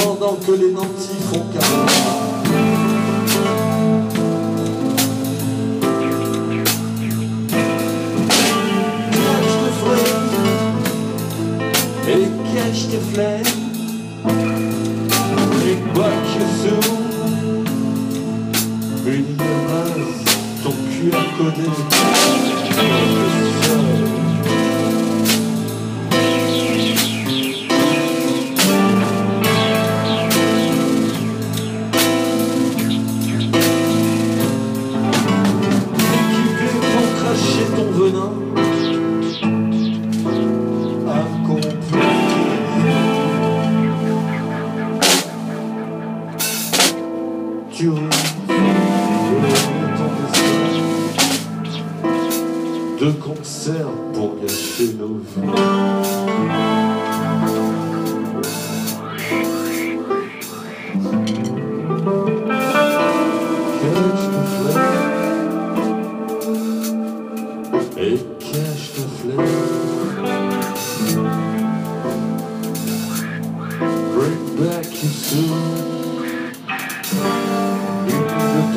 Pendant que les nantis font carrément Cache tes flammes et cache tes flammes et bac sous une rase ton QR codé. Équipé 누구나?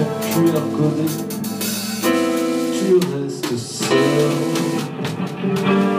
the tree of goodness, tree to.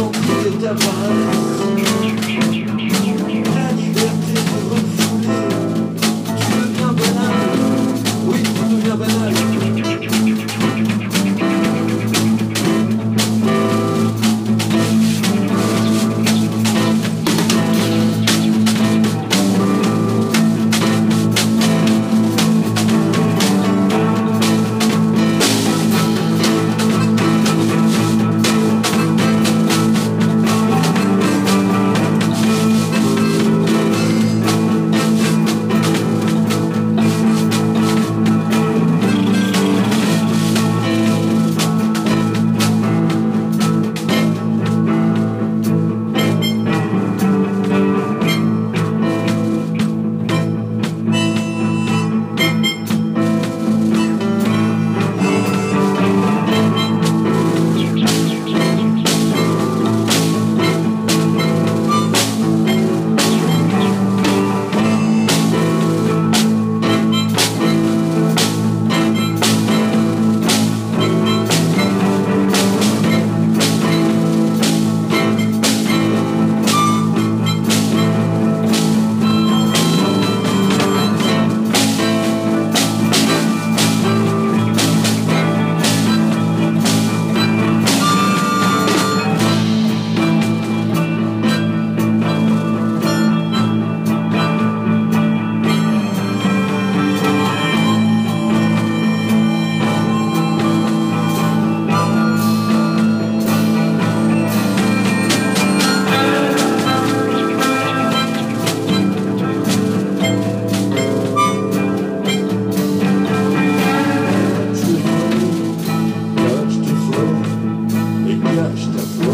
don't feel divine. touched the floor.